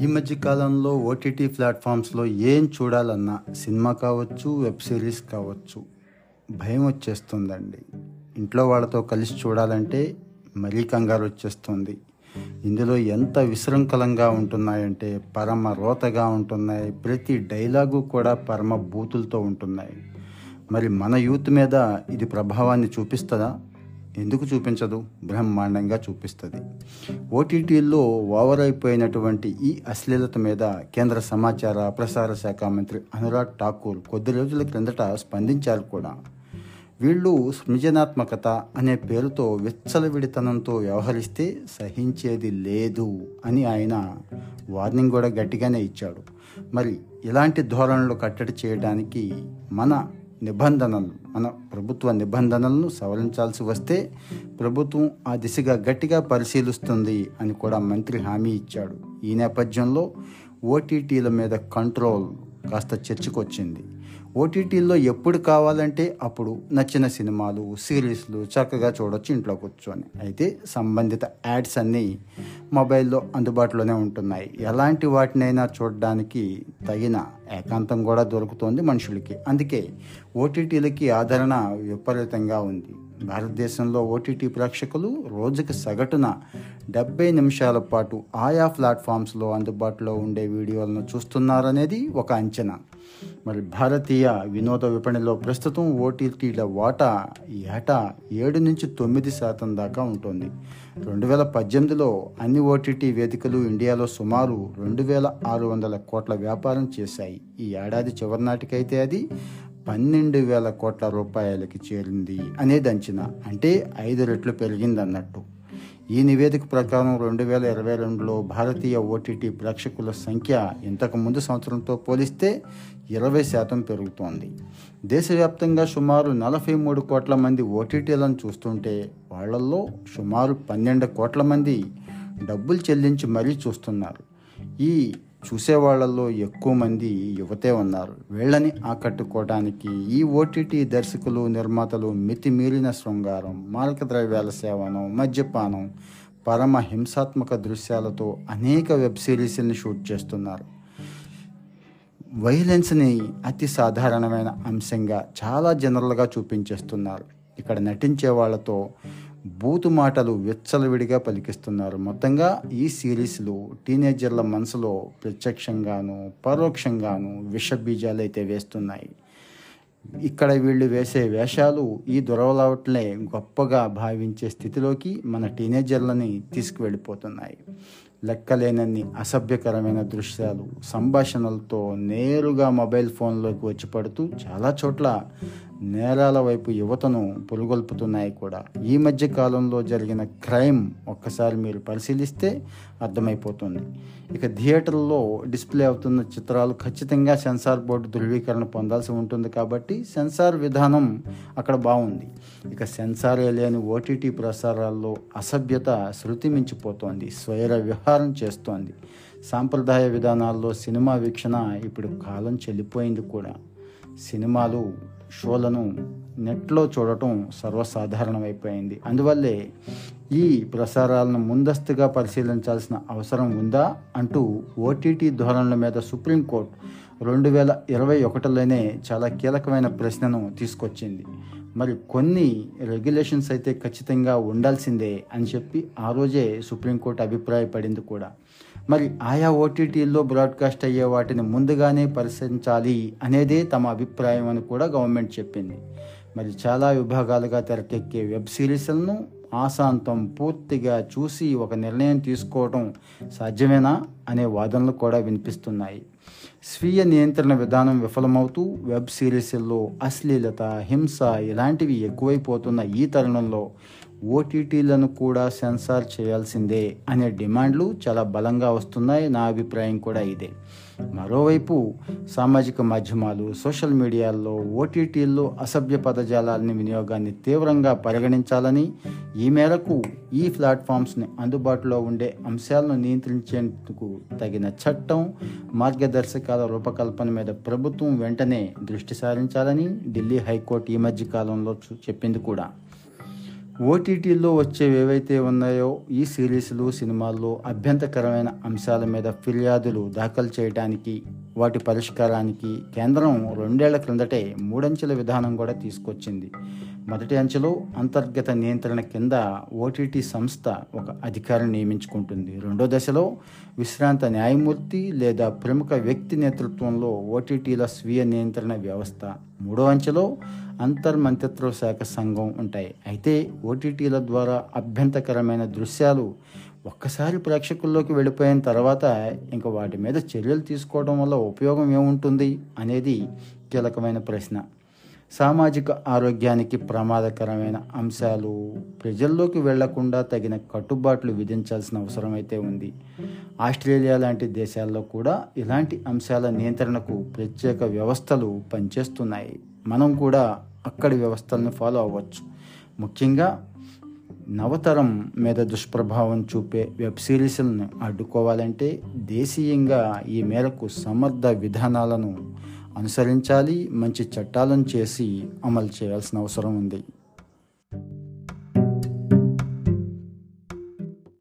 ఈ మధ్య కాలంలో ఓటీటీ ప్లాట్ఫామ్స్లో ఏం చూడాలన్నా సినిమా కావచ్చు వెబ్ సిరీస్ కావచ్చు భయం వచ్చేస్తుందండి. ఇంట్లో వాళ్ళతో కలిసి చూడాలంటే మరీ కంగారు వచ్చేస్తుంది. ఇందులో ఎంత విశృంఖలంగా ఉంటున్నాయంటే పరమ రోతగా ఉంటున్నాయి. ప్రతి డైలాగు కూడా పరమ బూతులతో ఉంటున్నాయి. మరి మన యూత్ మీద ఇది ప్రభావాన్ని చూపిస్తుందా? ఎందుకు చూపించదు? బ్రహ్మాండంగా చూపిస్తుంది. ఓటీటీల్లో ఓవర్ అయిపోయినటువంటి ఈ అశ్లీలత మీద కేంద్ర సమాచార ప్రసార శాఖ మంత్రి అనురాగ్ ఠాకూర్ కొద్ది రోజుల క్రిందట స్పందించారు కూడా. వీళ్ళు సృజనాత్మకత అనే పేరుతో విచ్చలవిడితనంతో వ్యవహరిస్తే సహించేది లేదు అని ఆయన వార్నింగ్ కూడా గట్టిగానే ఇచ్చాడు. మరి ఇలాంటి ధోరణులు కట్టడి చేయడానికి మన నిబంధనలు మన ప్రభుత్వ నిబంధనలను సవరించాల్సి వస్తే ప్రభుత్వం ఆ దిశగా గట్టిగా పరిశీలిస్తుంది అని కూడా మంత్రి హామీ ఇచ్చాడు. ఈ నేపథ్యంలో ఓటీటీల మీద కంట్రోల్ కాస్త చర్చకొచ్చింది. ఓటీటీల్లో ఎప్పుడు కావాలంటే అప్పుడు నచ్చిన సినిమాలు సిరీస్లు చక్కగా చూడొచ్చు ఇంట్లో కూర్చొని అయితే సంబంధిత యాడ్స్ అన్నీ మొబైల్లో అందుబాటులోనే ఉంటున్నాయి. ఎలాంటి వాటినైనా చూడడానికి తగిన ఏకాంతం కూడా దొరుకుతోంది మనుషులకి. అందుకే ఓటీటీలకి ఆదరణ విపరీతంగా ఉంది. భారతదేశంలో ఓటీటీ ప్రేక్షకులు రోజుకి సగటున డెబ్బై నిమిషాల పాటు ఆయా ప్లాట్ఫామ్స్లో అందుబాటులో ఉండే వీడియోలను చూస్తున్నారనేది ఒక అంచనా. మరి భారతీయ వినోద విపణిలో ప్రస్తుతం ఓటీటీల వాటా ఏటా ఏడు నుంచి తొమ్మిది శాతం దాకా ఉంటుంది. రెండు వేల పద్దెనిమిదిలో అన్ని ఓటీటీ వేదికలు ఇండియాలో సుమారు రెండు వేల ఆరు వందల కోట్ల వ్యాపారం చేశాయి. ఈ ఏడాది చివరి నాటికైతే అది పన్నెండు వేల కోట్ల రూపాయలకి చేరింది అనేది అంచనా. అంటే ఐదు రెట్లు పెరిగింది అన్నట్టు ఈ నివేదిక ప్రకారం రెండు వేల ఇరవై రెండులో భారతీయ ఓటీటీ ప్రేక్షకుల సంఖ్య ఇంతకు ముందు సంవత్సరంతో పోలిస్తే ఇరవై శాతం పెరుగుతోంది. దేశవ్యాప్తంగా సుమారు నలభై మూడు కోట్ల మంది ఓటీటీలను చూస్తుంటే వాళ్ళల్లో సుమారు పన్నెండు కోట్ల మంది డబ్బులు చెల్లించి మరీ చూస్తున్నారు. ఈ చూసేవాళ్ళలో ఎక్కువ మంది యువతే ఉన్నారు. వీళ్ళని ఆకట్టుకోవడానికి ఈ ఓటీటీ దర్శకులు నిర్మాతలు మితిమీరిన శృంగారం మారక ద్రవ్యాల సేవనం మద్యపానం పరమ హింసాత్మక దృశ్యాలతో అనేక వెబ్ సిరీస్ని షూట్ చేస్తున్నారు. వైలెన్స్ని అతి సాధారణమైన అంశంగా చాలా జనరల్గా చూపించేస్తున్నారు. ఇక్కడ నటించే వాళ్ళతో బూతు మాటలు విచ్చలవిడిగా పలికిస్తున్నారు. మొత్తంగా ఈ సిరీస్లు టీనేజర్ల మనసులో ప్రత్యక్షంగాను పరోక్షంగాను విషబీజాలు అయితే వేస్తున్నాయి. ఇక్కడ వీళ్ళు వేసే వేషాలు ఈ దురవలవట్లే గొప్పగా భావించే స్థితిలోకి మన టీనేజర్లని తీసుకువెళ్ళిపోతున్నాయి. లెక్కలేనన్ని అసభ్యకరమైన దృశ్యాలు సంభాషణలతో నేరుగా మొబైల్ ఫోన్లోకి వచ్చి పడుతూ చాలా చోట్ల నేరాల వైపు యువతను పురుగొల్పుతున్నాయి కూడా. ఈ మధ్య కాలంలో జరిగిన క్రైమ్ ఒక్కసారి మీరు పరిశీలిస్తే అర్థమైపోతుంది. ఇక థియేటర్లో డిస్ప్లే అవుతున్న చిత్రాలు ఖచ్చితంగా సెన్సార్ బోర్డు ధృవీకరణ పొందాల్సి ఉంటుంది కాబట్టి సెన్సార్ విధానం అక్కడ బాగుంది. ఇక సెన్సారే లేని ఓటీటీ ప్రసారాల్లో అసభ్యత శృతి మించిపోతోంది స్వైర విహారం చేస్తోంది. సాంప్రదాయ విధానాల్లో సినిమా వీక్షణ ఇప్పుడు కాలం చెల్లిపోయింది కూడా. సినిమాలు షోలను నెట్లో చూడటం సర్వసాధారణమైపోయింది. అందువల్లే ఈ ప్రసారాలను ముందస్తుగా పరిశీలించాల్సిన అవసరం ఉందా అంటూ ఓటీటీ ధోరణుల మీద సుప్రీంకోర్టు రెండు వేల ఇరవై ఒకటిలోనే చాలా కీలకమైన ప్రశ్నను తీసుకొచ్చింది. మరి కొన్ని రెగ్యులేషన్స్ అయితే ఖచ్చితంగా ఉండాల్సిందే అని చెప్పి ఆ రోజే సుప్రీంకోర్టు అభిప్రాయపడింది కూడా. మరి ఆయా ఓటీటీల్లో బ్రాడ్కాస్ట్ అయ్యే వాటిని ముందుగానే పరిశీలించాలి అనేదే తమ అభిప్రాయం అని కూడా గవర్నమెంట్ చెప్పింది. మరి చాలా విభాగాలుగా తెరకెక్కే వెబ్ సిరీస్లను ఆశాంతం పూర్తిగా చూసి ఒక నిర్ణయం తీసుకోవడం సాధ్యమేనా అనే వాదనలు కూడా వినిపిస్తున్నాయి. స్వీయ నియంత్రణ విధానం విఫలమవుతూ వెబ్ సిరీస్ల్లో అశ్లీలత హింస ఇలాంటివి ఎక్కువైపోతున్న ఈ తరుణంలో ఓటీటీలను కూడా సెన్సార్ చేయాల్సిందే అనే డిమాండ్లు చాలా బలంగా వస్తున్నాయి. నా అభిప్రాయం కూడా ఇదే. మరోవైపు సామాజిక మాధ్యమాలు సోషల్ మీడియాల్లో ఓటీటీల్లో అసభ్య పదజాలాలని వినియోగాన్ని తీవ్రంగా పరిగణించాలని ఈ మేరకు ఈ ప్లాట్ఫామ్స్ని అందుబాటులో ఉండే అంశాలను నియంత్రించేందుకు తగిన చట్టం మార్గదర్శకాల రూపకల్పన మీద ప్రభుత్వం వెంటనే దృష్టి సారించాలని ఢిల్లీ హైకోర్టు ఈ మధ్య కాలంలో చెప్పింది కూడా. ఓటీటీల్లో వచ్చేవి ఏవైతే ఉన్నాయో ఈ సిరీస్లు సినిమాల్లో అభ్యంతరకరమైన అంశాల మీద ఫిర్యాదులు దాఖలు చేయడానికి వాటి పరిష్కారానికి కేంద్రం రెండేళ్ళ క్రిందటే మూడంచెల విధానం కూడా తీసుకొచ్చింది. మొదటి అంచెలో అంతర్గత నియంత్రణ కింద ఓటీటీ సంస్థ ఒక అధికారిని నియమించుకుంటుంది. రెండో దశలో విశ్రాంత న్యాయమూర్తి లేదా ప్రముఖ వ్యక్తి నేతృత్వంలో ఓటీటీల స్వీయ నియంత్రణ వ్యవస్థ. మూడో అంచెలో అంతర్మంత్రిత్వ శాఖ సంఘం ఉంటాయి. అయితే ఓటీటీల ద్వారా అభ్యంతరకరమైన దృశ్యాలు ఒక్కసారి ప్రేక్షకుల్లోకి వెళ్ళిపోయిన తర్వాత ఇంకా వాటి మీద చర్యలు తీసుకోవడం వల్ల ఉపయోగం ఏముంటుంది అనేది కీలకమైన ప్రశ్న. సామాజిక ఆరోగ్యానికి ప్రమాదకరమైన అంశాలు ప్రజల్లోకి వెళ్ళకుండా తగిన కట్టుబాట్లు విధించాల్సిన అవసరం అయితే ఉంది. ఆస్ట్రేలియా లాంటి దేశాల్లో కూడా ఇలాంటి అంశాల నియంత్రణకు ప్రత్యేక వ్యవస్థలు పనిచేస్తున్నాయి. మనం కూడా అక్కడి వ్యవస్థలను ఫాలో అవ్వచ్చు. ముఖ్యంగా నవతరం మీద దుష్ప్రభావం చూపే వెబ్ సిరీస్లను అడ్డుకోవాలంటే దేశీయంగా ఈ మేరకు సమర్థ విధానాలను అనుసరించాలి మంచి చట్టాలను చేసి అమలు చేయాల్సిన అవసరం ఉంది.